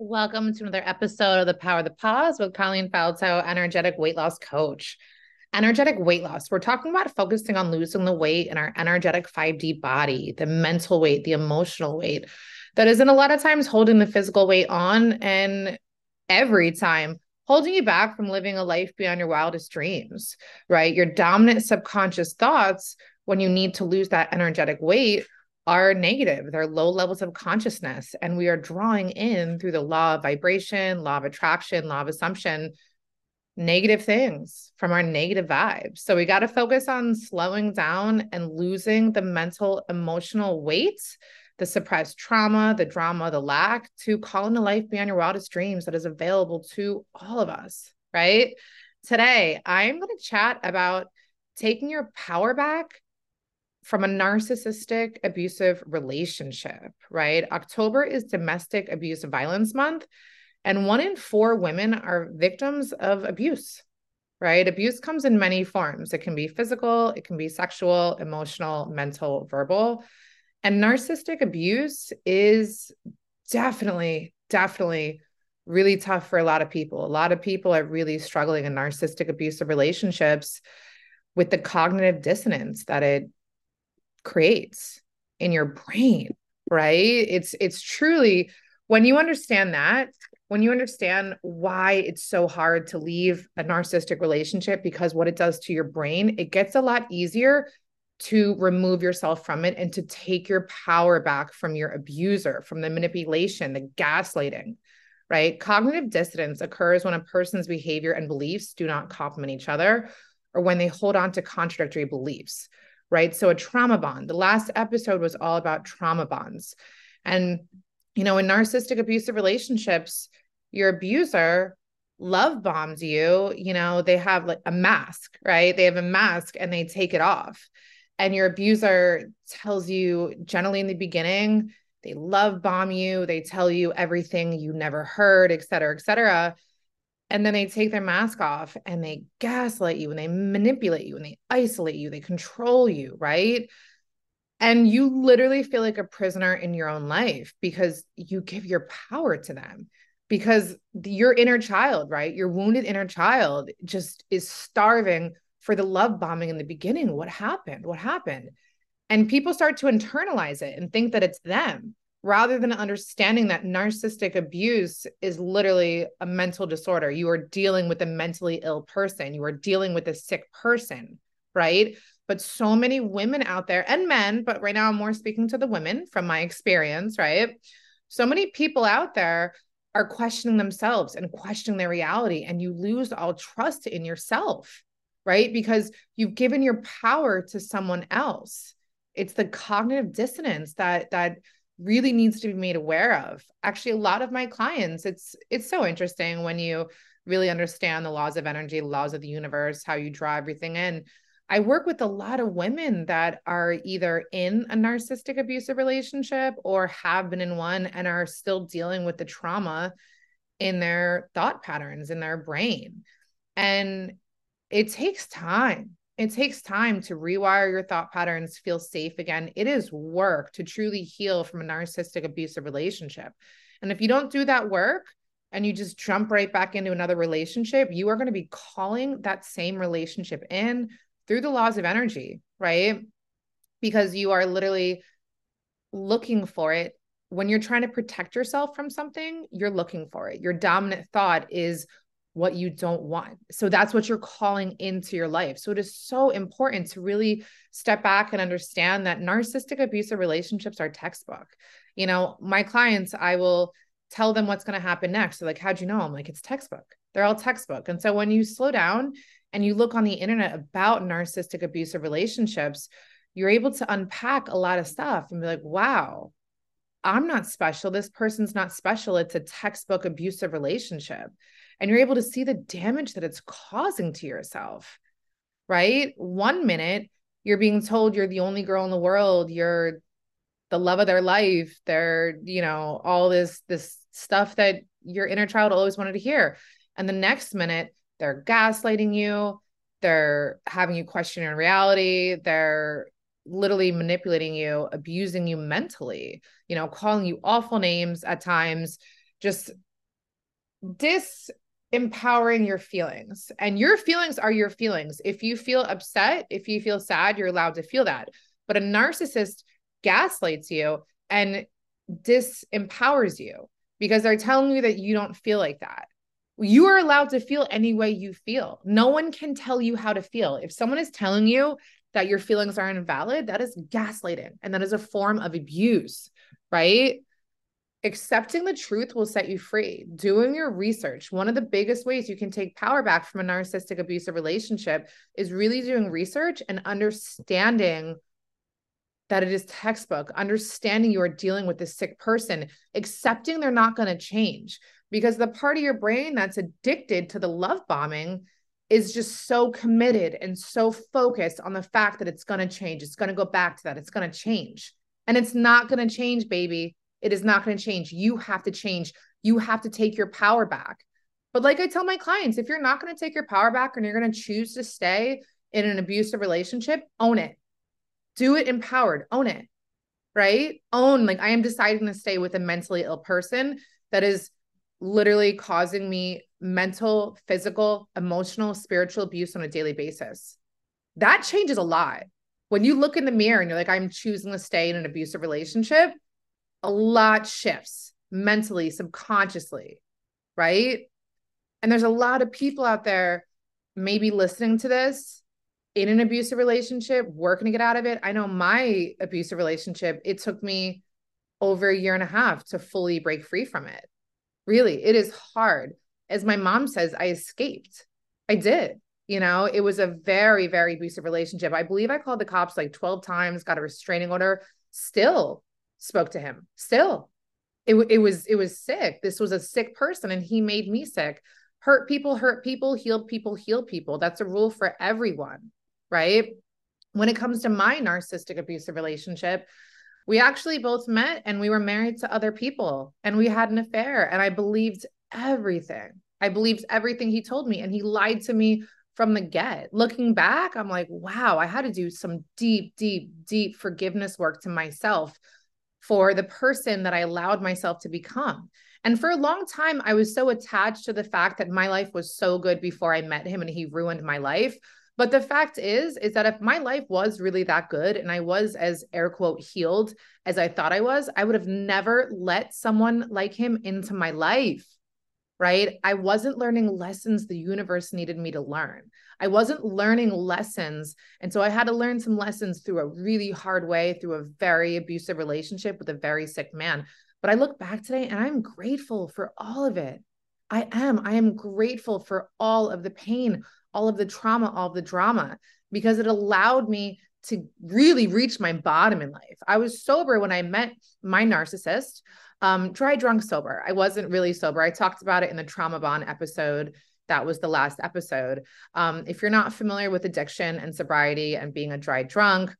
Welcome to another episode of The Power of the Pause with Colleen Falto, energetic weight loss coach. Energetic weight loss. We're talking about focusing on losing the weight in our energetic 5D body, the mental weight, the emotional weight that isn't a lot of times holding the physical weight on and every time holding you back from living a life beyond your wildest dreams, right? Your dominant subconscious thoughts when you need to lose that energetic weight are negative. They're low levels of consciousness. And we are drawing in through the law of vibration, law of attraction, law of assumption, negative things from our negative vibes. So we got to focus on slowing down and losing the mental, emotional weight, the suppressed trauma, the drama, the lack to call into life beyond your wildest dreams that is available to all of us, right? Today, I'm going to chat about taking your power back from a narcissistic abusive relationship, right? October is domestic abuse violence month, and one in four women are victims of abuse, right? Abuse comes in many forms. It can be physical, it can be sexual, emotional, mental, verbal. And narcissistic abuse is definitely, definitely really tough for a lot of people. A lot of people are really struggling in narcissistic abusive relationships with the cognitive dissonance that it creates in your brain right? It's it's truly when you understand that when you understand why it's so hard to leave a narcissistic relationship because what it does to your brain it gets a lot easier to remove yourself from it and to take your power back from your abuser from the manipulation the gaslighting right? Cognitive dissonance occurs when a person's behavior and beliefs do not complement each other or when they hold on to contradictory beliefs right? So a trauma bond. The last episode was all about trauma bonds. And, you know, in narcissistic abusive relationships, your abuser love bombs you, you know, they have like a mask, right? They have a mask and they take it off. And your abuser tells you generally in the beginning, they love bomb you, they tell you everything you never heard, et cetera, et cetera and then they take their mask off and they gaslight you and they manipulate you and they isolate you they control you right? And you literally feel like a prisoner in your own life because you give your power to them because your inner child right? Your wounded inner child just is starving for the love bombing in the beginning. What happened? What happened? And people start to internalize it and think that it's them rather than understanding that narcissistic abuse is literally a mental disorder. You are dealing with a mentally ill person, you are dealing with a sick person, right? But so many women out there and men, but right now I'm more speaking to the women from my experience, right? So many people out there are questioning themselves and questioning their reality, and you lose all trust in yourself, right? Because you've given your power to someone else. It's the cognitive dissonance that that really needs to be made aware of. Actually a lot of my clients it's it's so interesting when you really understand the laws of energy laws of the universe how you draw everything in. I work with a lot of women that are either in a narcissistic abusive relationship or have been in one and are still dealing with the trauma in their thought patterns in their brain. And it takes time it takes time to rewire your thought patterns, feel safe again. It is work to truly heal from a narcissistic abusive relationship. And if you don't do that work and you just jump right back into another relationship, you are going to be calling that same relationship in through the laws of energy, right? Because you are literally looking for it. When you're trying to protect yourself from something, you're looking for it. Your dominant thought is what you don't want. So that's what you're calling into your life. So it is so important to really step back and understand that narcissistic abusive relationships are textbook. You know, my clients, I will tell them what's going to happen next. They're like, how'd you know? I'm like, it's textbook. They're all textbook. And so when you slow down and you look on the internet about narcissistic abusive relationships, you're able to unpack a lot of stuff and be like, wow, I'm not special. This person's not special. It's a textbook abusive relationship and you're able to see the damage that it's causing to yourself, right? One minute you're being told you're the only girl in the world, you're the love of their life, they're, you know, all this this stuff that your inner child always wanted to hear. And the next minute they're gaslighting you, they're having you question your reality, they're literally manipulating you, abusing you mentally, you know, calling you awful names at times, just disempowering your feelings. And your feelings are your feelings. If you feel upset, if you feel sad, you're allowed to feel that. But a narcissist gaslights you and disempowers you because they're telling you that you don't feel like that. You are allowed to feel any way you feel. No one can tell you how to feel. If someone is telling you that your feelings are invalid, that is gaslighting and that is a form of abuse, right? Accepting the truth will set you free. Doing your research. One of the biggest ways you can take power back from a narcissistic abusive relationship is really doing research and understanding that it is textbook, understanding you are dealing with this sick person, accepting they're not going to change because the part of your brain that's addicted to the love bombing is just so committed and so focused on the fact that it's going to change. It's going to go back to that. It's going to change. And it's not going to change, baby. It is not going to change. You have to change. You have to take your power back. But like I tell my clients, if you're not going to take your power back and you're going to choose to stay in an abusive relationship, own it do it empowered own it right own like i am deciding to stay with a mentally ill person that is literally causing me mental physical emotional spiritual abuse on a daily basis that changes a lot when you look in the mirror and you're like i'm choosing to stay in an abusive relationship a lot shifts mentally subconsciously right and there's a lot of people out there maybe listening to this in an abusive relationship, working to get out of it. I know my abusive relationship, it took me over a year and a half to fully break free from it. Really, it is hard. As my mom says, I escaped. I did. You know, it was a very, very abusive relationship. I believe I called the cops like 12 times, got a restraining order, still spoke to him. Still. It, it was it was sick. This was a sick person and he made me sick. Hurt people hurt people, heal people heal people. That's a rule for everyone right? When it comes to my narcissistic abusive relationship, we actually both met and we were married to other people and we had an affair. And I believed everything. I believed everything he told me. And he lied to me from the get. Looking back, I'm like, wow, I had to do some deep, deep, deep forgiveness work to myself for the person that I allowed myself to become. And for a long time, I was so attached to the fact that my life was so good before I met him and he ruined my life but the fact is, is that if my life was really that good and I was as air quote healed as I thought I was, I would have never let someone like him into my life. Right. I wasn't learning lessons the universe needed me to learn. I wasn't learning lessons. And so I had to learn some lessons through a really hard way, through a very abusive relationship with a very sick man. But I look back today and I'm grateful for all of it. I am. I am grateful for all of the pain, all of the trauma, all of the drama, because it allowed me to really reach my bottom in life. I was sober when I met my narcissist, um, dry drunk sober. I wasn't really sober. I talked about it in the trauma bond episode. That was the last episode. Um, if you're not familiar with addiction and sobriety and being a dry drunk,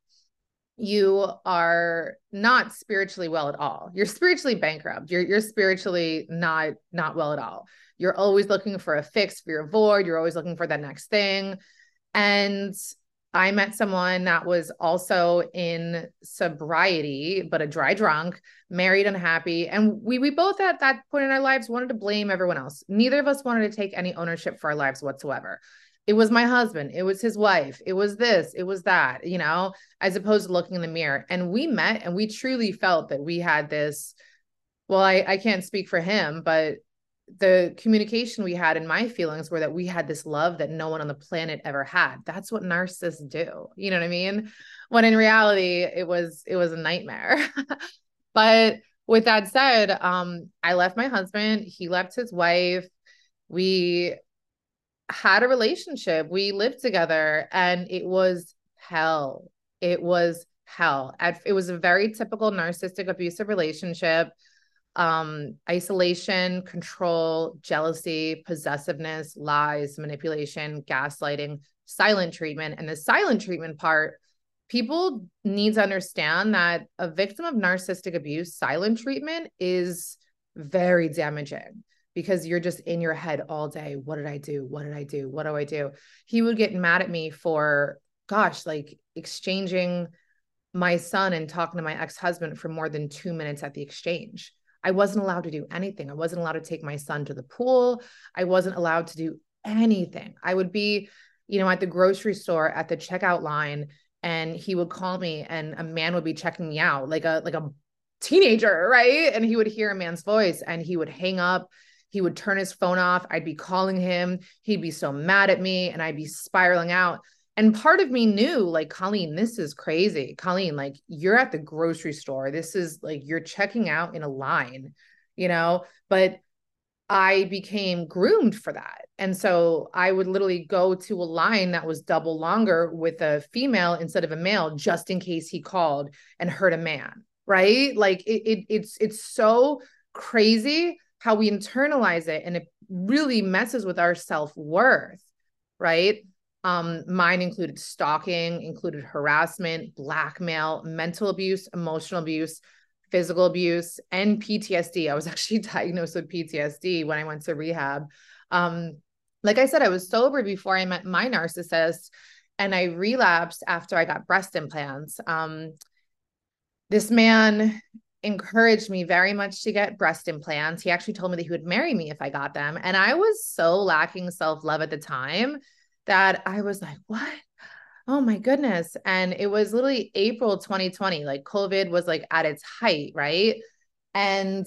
you are not spiritually well at all. You're spiritually bankrupt. You're you're spiritually not not well at all. You're always looking for a fix for your void. You're always looking for that next thing. And I met someone that was also in sobriety, but a dry drunk, married, unhappy. And we we both at that point in our lives wanted to blame everyone else. Neither of us wanted to take any ownership for our lives whatsoever. It was my husband, it was his wife, it was this, it was that, you know, as opposed to looking in the mirror. And we met and we truly felt that we had this. Well, I, I can't speak for him, but the communication we had and my feelings were that we had this love that no one on the planet ever had. That's what narcissists do. You know what i mean? When in reality it was it was a nightmare. But with that said um i left my husband. He left his wife. We had a relationship. We lived together and it was hell. It was hell. It was a very typical narcissistic abusive relationship um, isolation, control, jealousy, possessiveness, lies, manipulation, gaslighting, silent treatment. And the silent treatment part, people need to understand that a victim of narcissistic abuse, silent treatment is very damaging because you're just in your head all day. What did I do? What did I do? What do I do? He would get mad at me for, gosh, like exchanging my son and talking to my ex husband for more than two minutes at the exchange I wasn't allowed to do anything. I wasn't allowed to take my son to the pool. I wasn't allowed to do anything. I would be, you know, at the grocery store at the checkout line and he would call me and a man would be checking me out like a like a teenager, right? And he would hear a man's voice and he would hang up. He would turn his phone off. I'd be calling him. He'd be so mad at me and I'd be spiraling out. And part of me knew, like, Colleen, this is crazy. Colleen, like, you're at the grocery store. This is like you're checking out in a line, you know? But I became groomed for that. And so I would literally go to a line that was double longer with a female instead of a male, just in case he called and hurt a man. Right. Like it, it it's it's so crazy how we internalize it and it really messes with our self-worth. Right. Um, mine included stalking, included harassment, blackmail, mental abuse, emotional abuse, physical abuse, and PTSD. I was actually diagnosed with PTSD when I went to rehab. Um, like I said, I was sober before I met my narcissist, and I relapsed after I got breast implants. Um, this man encouraged me very much to get breast implants. He actually told me that he would marry me if I got them. And I was so lacking self love at the time that I was like, what? Oh my goodness. And it was literally April 2020, like COVID was like at its height, right? And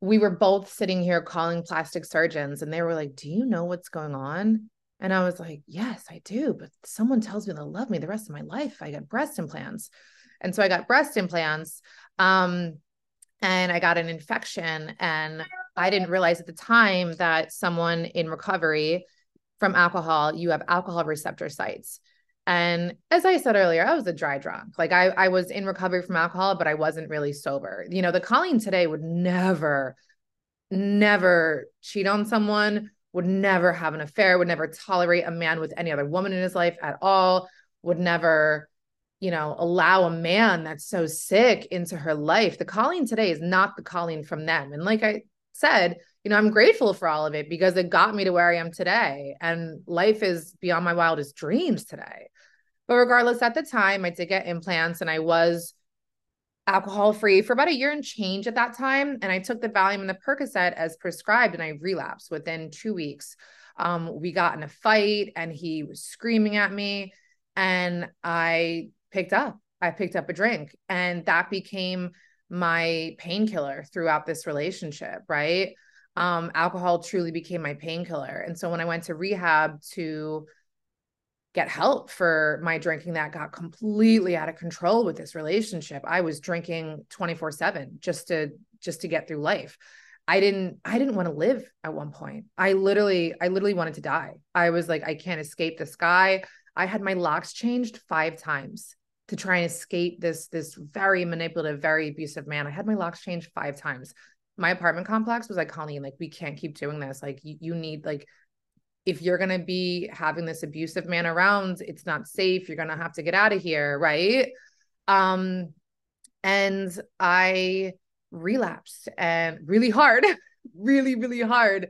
we were both sitting here calling plastic surgeons and they were like, Do you know what's going on? And I was like, Yes, I do. But someone tells me they'll love me the rest of my life. I got breast implants. And so I got breast implants. Um, and I got an infection. And I didn't realize at the time that someone in recovery from alcohol, you have alcohol receptor sites. And as I said earlier, I was a dry drunk. Like I, I was in recovery from alcohol, but I wasn't really sober. You know, the Colleen today would never, never cheat on someone, would never have an affair, would never tolerate a man with any other woman in his life at all, would never, you know, allow a man that's so sick into her life. The Colleen today is not the Colleen from them. And like I said, you know, I'm grateful for all of it because it got me to where I am today. And life is beyond my wildest dreams today. But regardless, at the time, I did get implants and I was alcohol free for about a year and change at that time. And I took the Valium and the Percocet as prescribed and I relapsed within two weeks. Um, we got in a fight and he was screaming at me and I picked up. I picked up a drink and that became my painkiller throughout this relationship, right? Um, alcohol truly became my painkiller. And so when I went to rehab to get help for my drinking that got completely out of control with this relationship. I was drinking 24/7 just to just to get through life. I didn't I didn't want to live at one point. I literally I literally wanted to die. I was like I can't escape this guy. I had my locks changed 5 times to try and escape this this very manipulative, very abusive man. I had my locks changed 5 times. My apartment complex was like, Colleen, like we can't keep doing this. Like you, you need like if you're going to be having this abusive man around, it's not safe. You're going to have to get out of here. Right. Um, and I relapsed and really hard, really, really hard.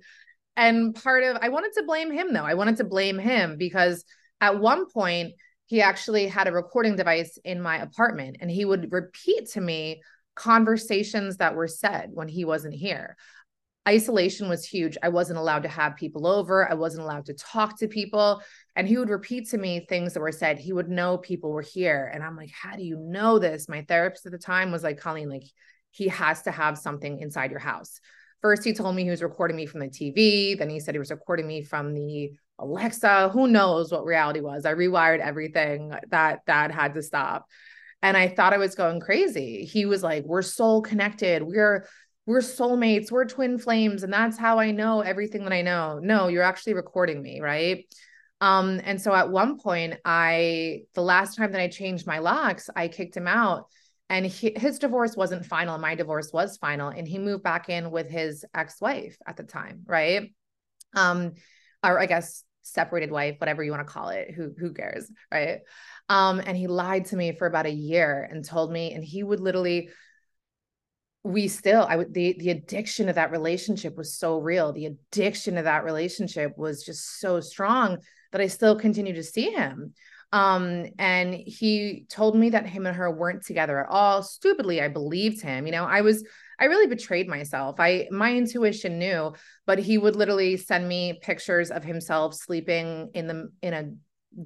And part of, I wanted to blame him though. I wanted to blame him because at one point, he actually had a recording device in my apartment and he would repeat to me conversations that were said when he wasn't here isolation was huge. I wasn't allowed to have people over. I wasn't allowed to talk to people. And he would repeat to me things that were said. He would know people were here. And I'm like, how do you know this? My therapist at the time was like, Colleen, like, he has to have something inside your house. First, he told me he was recording me from the TV. Then he said he was recording me from the Alexa. Who knows what reality was? I rewired everything that that had to stop. And I thought I was going crazy. He was like, We're soul connected. We're we're soulmates, we're twin flames, and that's how I know everything that I know. No, you're actually recording me, right? Um, and so at one point, I the last time that I changed my locks, I kicked him out, and he, his divorce wasn't final. My divorce was final, and he moved back in with his ex-wife at the time, right? Um, or I guess separated wife, whatever you want to call it. Who who cares, right? Um, and he lied to me for about a year and told me, and he would literally we still i would the the addiction of that relationship was so real the addiction of that relationship was just so strong that i still continue to see him um and he told me that him and her weren't together at all stupidly i believed him you know i was I really betrayed myself. I my intuition knew, but he would literally send me pictures of himself sleeping in the in a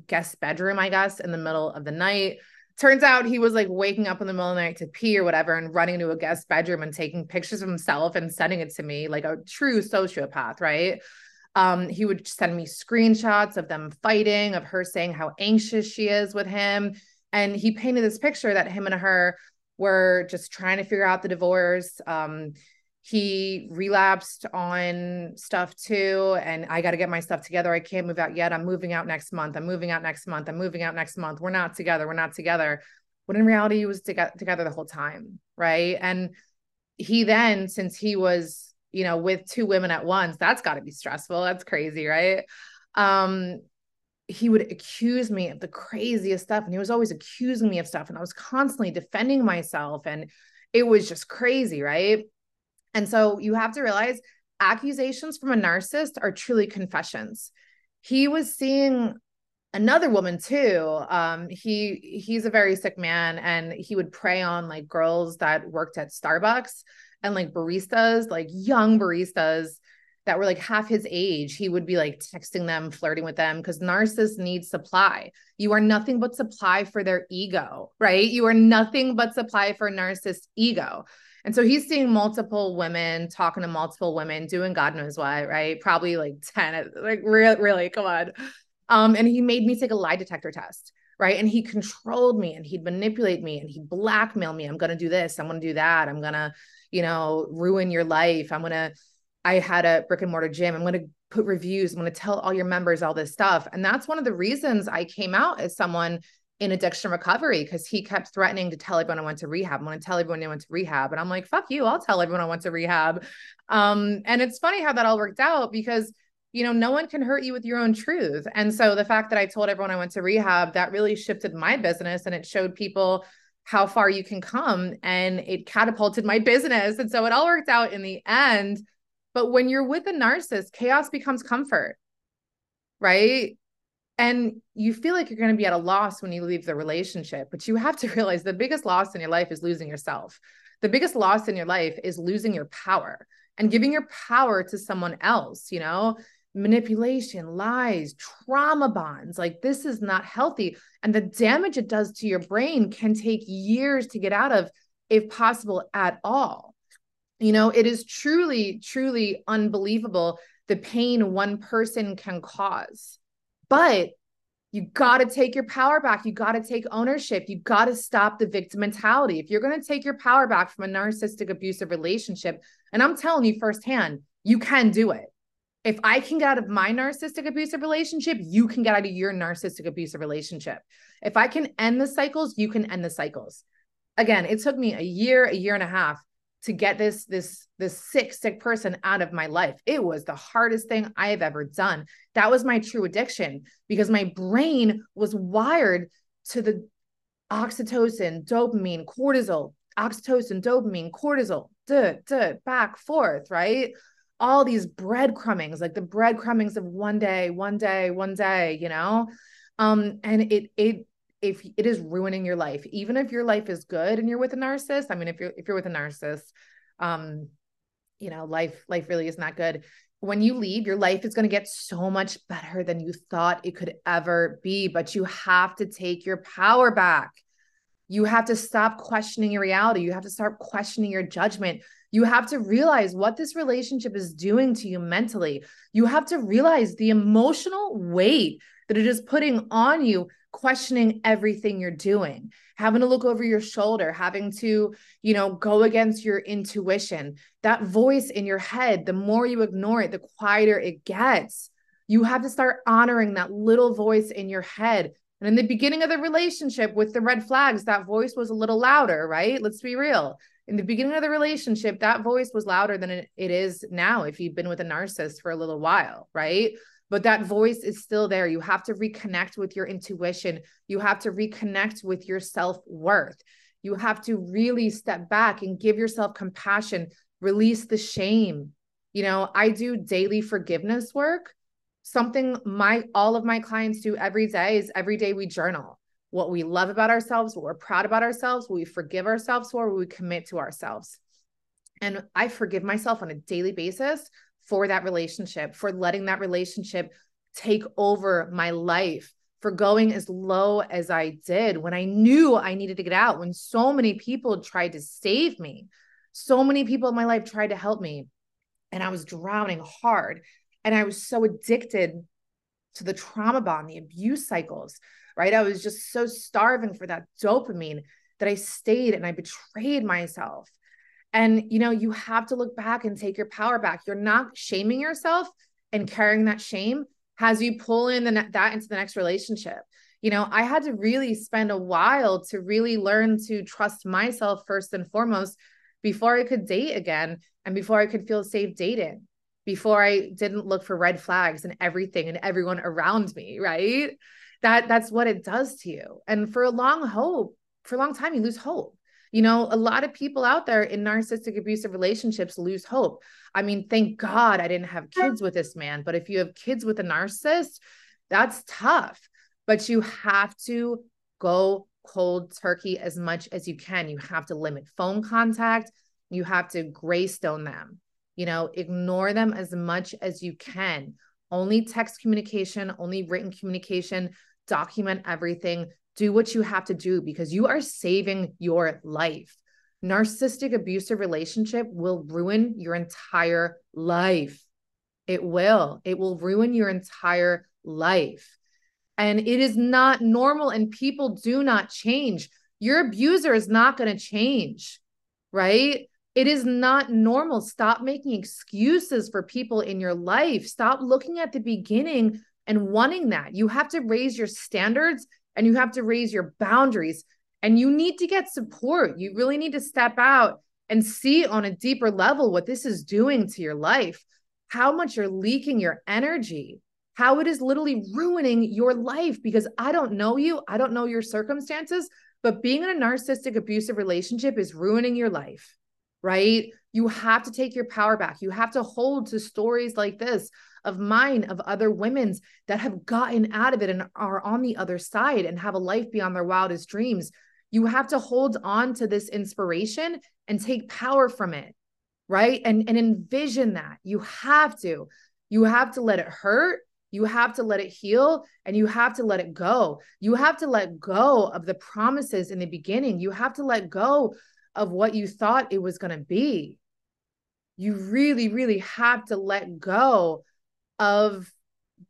guest bedroom, I guess, in the middle of the night. Turns out he was like waking up in the middle of the night to pee or whatever and running to a guest bedroom and taking pictures of himself and sending it to me like a true sociopath, right? Um, he would send me screenshots of them fighting, of her saying how anxious she is with him. And he painted this picture that him and her were just trying to figure out the divorce. Um, he relapsed on stuff too. And I got to get my stuff together. I can't move out yet. I'm moving out next month. I'm moving out next month. I'm moving out next month. We're not together. We're not together. But in reality, he was to- together the whole time. Right. And he then, since he was you know, with two women at once, that's got to be stressful. That's crazy, right? Um, he would accuse me of the craziest stuff and he was always accusing me of stuff and I was constantly defending myself and it was just crazy, right? And so you have to realize accusations from a narcissist are truly confessions. He was seeing another woman too. Um, he he's a very sick man and he would prey on like girls that worked at Starbucks and like baristas, like young baristas that were like half his age, he would be like texting them, flirting with them because narcissists need supply. You are nothing but supply for their ego, right? You are nothing but supply for narcissist ego. And so he's seeing multiple women, talking to multiple women, doing God knows what, right? Probably like 10, like really, really, come on. Um, and he made me take a lie detector test, right? And he controlled me and he'd manipulate me and he'd blackmail me. I'm to do this. I'm to do that. I'm to, you know, ruin your life. I'm to, I had a brick and mortar gym. I'm going to put reviews. I'm going to tell all your members all this stuff. And that's one of the reasons I came out as someone in addiction recovery because he kept threatening to tell everyone I went to rehab. I'm going to tell everyone I went to rehab. And I'm like, fuck you. I'll tell everyone I went to rehab. Um, and it's funny how that all worked out because, you know, no one can hurt you with your own truth. And so the fact that I told everyone I went to rehab, that really shifted my business and it showed people how far you can come and it catapulted my business and so it all worked out in the end but when you're with a narcissist chaos becomes comfort right and you feel like you're going to be at a loss when you leave the relationship but you have to realize the biggest loss in your life is losing yourself the biggest loss in your life is losing your power and giving your power to someone else you know manipulation, lies, trauma bonds. Like this is not healthy. And the damage it does to your brain can take years to get out of, if possible at all. You know, it is truly, truly unbelievable the pain one person can cause. But you got to take your power back. You got to take ownership. You got to stop the victim mentality. If you're going to take your power back from a narcissistic abusive relationship, and I'm telling you firsthand, you can do it if I can get out of my narcissistic abusive relationship, you can get out of your narcissistic abusive relationship. If I can end the cycles, you can end the cycles. Again, it took me a year, a year and a half to get this this this sick sick person out of my life. It was the hardest thing I have ever done. That was my true addiction because my brain was wired to the oxytocin, dopamine, cortisol, oxytocin, dopamine, cortisol, duh, duh, back forth, right? all these breadcrumbings, like the breadcrumbings of one day, one day, one day, you know? Um, and it it if it is ruining your life, even if your life is good and you're with a narcissist. I mean, if you're if you're with a narcissist, um, you know, life life really is not good. When you leave, your life is going to get so much better than you thought it could ever be. But you have to take your power back. You have to stop questioning your reality. You have to start questioning your judgment. You have to realize what this relationship is doing to you mentally. You have to realize the emotional weight that it is putting on you, questioning everything you're doing, having to look over your shoulder, having to, you know, go against your intuition. That voice in your head, the more you ignore it, the quieter it gets. You have to start honoring that little voice in your head. And in the beginning of the relationship with the red flags, that voice was a little louder, right? Let's be real in the beginning of the relationship, that voice was louder than it, is now if you've been with a narcissist for a little while, right? But that voice is still there. You have to reconnect with your intuition. You have to reconnect with your self worth. You have to really step back and give yourself compassion, release the shame. You know, I do daily forgiveness work. Something my all of my clients do every day is every day we journal what we love about ourselves, what we're proud about ourselves, what we forgive ourselves for, what we commit to ourselves. And I forgive myself on a daily basis for that relationship, for letting that relationship take over my life, for going as low as I did when I knew I needed to get out, when so many people tried to save me. So many people in my life tried to help me, and I was drowning hard. And I was so addicted to the trauma bond, the abuse cycles, right? I was just so starving for that dopamine that I stayed and I betrayed myself. And, you know, you have to look back and take your power back. You're not shaming yourself and carrying that shame has you pull in the, that into the next relationship. You know, I had to really spend a while to really learn to trust myself first and foremost before I could date again and before I could feel safe dating, before I didn't look for red flags and everything and everyone around me, right? That that's what it does to you. And for a long hope, for a long time you lose hope. You know, a lot of people out there in narcissistic abusive relationships lose hope. I mean, thank God I didn't have kids with this man, but if you have kids with a narcissist, that's tough. But you have to go cold turkey as much as you can. You have to limit phone contact. You have to graystone them, you know, ignore them as much as you can. Only text communication, only written communication, document everything do what you have to do because you are saving your life. Narcissistic abusive relationship will ruin your entire life. It will. It will ruin your entire life. And it is not normal, and people do not change. Your abuser is not going to change, right? It is not normal. Stop making excuses for people in your life. Stop looking at the beginning and wanting that. You have to raise your standards and you have to raise your boundaries and you need to get support. You really need to step out and see on a deeper level what this is doing to your life, how much you're leaking your energy, how it is literally ruining your life because I don't know you, I don't know your circumstances, but being in a narcissistic abusive relationship is ruining your life, right? You have to take your power back. You have to hold to stories like this of mine, of other women's that have gotten out of it and are on the other side and have a life beyond their wildest dreams. You have to hold on to this inspiration and take power from it, right? And, and envision that. You have to. You have to let it hurt. You have to let it heal and you have to let it go. You have to let go of the promises in the beginning. You have to let go of what you thought it was going to be. You really, really have to let go of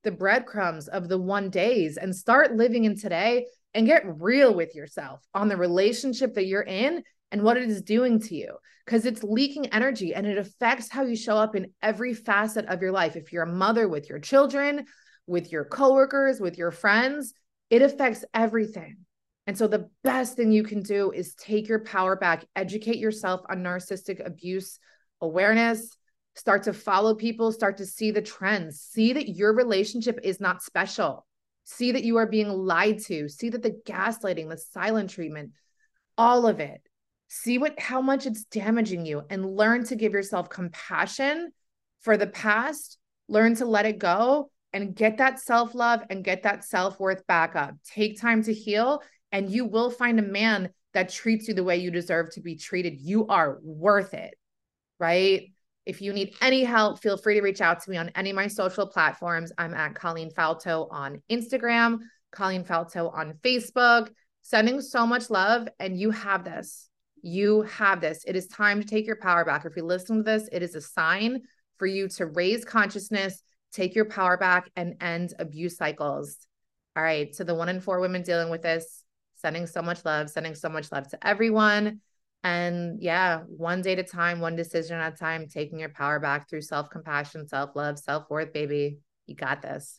the breadcrumbs of the one days and start living in today and get real with yourself on the relationship that you're in and what it is doing to you because it's leaking energy and it affects how you show up in every facet of your life. If you're a mother with your children, with your coworkers, with your friends, it affects everything. And so the best thing you can do is take your power back, educate yourself on narcissistic abuse awareness, start to follow people, start to see the trends, see that your relationship is not special, see that you are being lied to, see that the gaslighting, the silent treatment, all of it, see what how much it's damaging you and learn to give yourself compassion for the past, learn to let it go and get that self-love and get that self-worth back up. Take time to heal and you will find a man that treats you the way you deserve to be treated. You are worth it. Right? If you need any help, feel free to reach out to me on any of my social platforms. I'm at Colleen Falto on Instagram, Colleen Falto on Facebook. Sending so much love, and you have this. You have this. It is time to take your power back. If you listen to this, it is a sign for you to raise consciousness, take your power back, and end abuse cycles. All right. So, the one in four women dealing with this, sending so much love, sending so much love to everyone. And yeah, one day at a time, one decision at a time, taking your power back through self compassion, self love, self worth, baby. You got this.